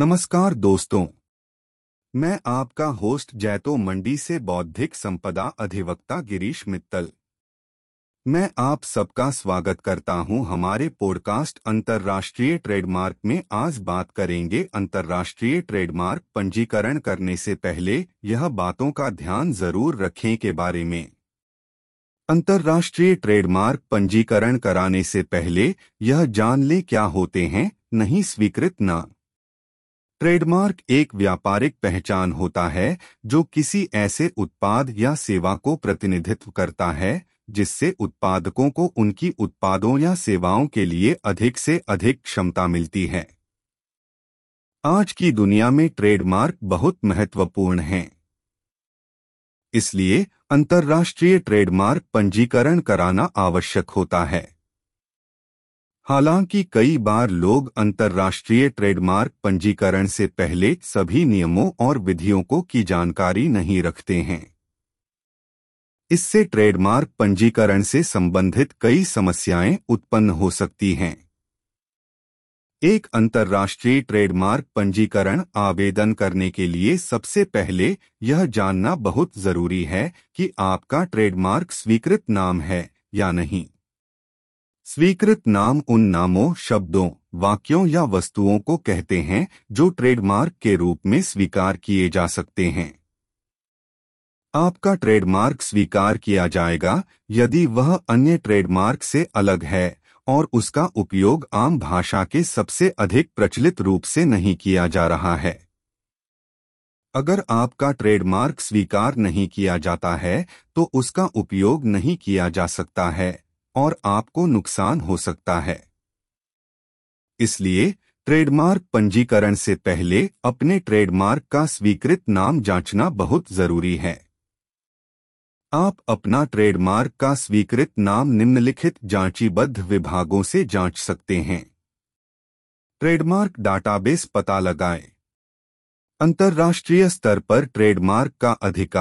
नमस्कार दोस्तों। मैं आपका होस्ट जैतो मंडी से बौद्धिक संपदा अधिवक्ता गिरीश मित्तल। मैं आप सबका स्वागत करता हूँ हमारे पॉडकास्ट अंतर्राष्ट्रीय ट्रेडमार्क में। आज बात करेंगे अंतर्राष्ट्रीय ट्रेडमार्क पंजीकरण करने से पहले यह बातों का ध्यान ज़रूर रखें के बारे में। अंतर्राष्ट्रीय ट्रेडमार्क पंजीकरण कराने से पहले यह जान ले क्या होते हैं, नहीं स्वीकृत न। ट्रेडमार्क एक व्यापारिक पहचान होता है, जो किसी ऐसे उत्पाद या सेवा को प्रतिनिधित्व करता है, जिससे उत्पादकों को उनकी उत्पादों या सेवाओं के लिए अधिक से अधिक क्षमता मिलती है। आज की दुनिया में ट्रेडमार्क बहुत महत्वपूर्ण हैं। इसलिए अंतर्राष्ट्रीय ट्रेडमार्क पंजीकरण कराना आवश्यक होता है। हालाँकि कई बार लोग अंतर्राष्ट्रीय ट्रेडमार्क पंजीकरण से पहले सभी नियमों और विधियों को की जानकारी नहीं रखते हैं। इससे ट्रेडमार्क पंजीकरण से संबंधित कई समस्याएँ उत्पन्न हो सकती हैं। एक अंतर्राष्ट्रीय ट्रेडमार्क पंजीकरण आवेदन करने के लिए सबसे पहले यह जानना बहुत ज़रूरी है कि आपका ट्रेडमार्क स्वीकृत नाम है या नहीं। स्वीकृत नाम उन नामों, शब्दों, वाक्यों या वस्तुओं को कहते हैं, जो ट्रेडमार्क के रूप में स्वीकार किए जा सकते हैं। आपका ट्रेडमार्क स्वीकार किया जाएगा, यदि वह अन्य ट्रेडमार्क से अलग है, और उसका उपयोग आम भाषा के सबसे अधिक प्रचलित रूप से नहीं किया जा रहा है। अगर आपका ट्रेडमार्क स्वीकार नहीं किया जाता है तो उसका उपयोग नहीं किया जा सकता है। और आपको नुकसान हो सकता है। इसलिए ट्रेडमार्क पंजीकरण से पहले अपने ट्रेडमार्क का स्वीकृत नाम जांचना बहुत ज़रूरी है। आप अपना ट्रेडमार्क का स्वीकृत नाम निम्नलिखित जांचीबद्ध विभागों से जाँच सकते हैं। ट्रेडमार्क डाटाबेस पता लगाएँ। अंतर्राष्ट्रीय स्तर पर ट्रेडमार्क का अधिकार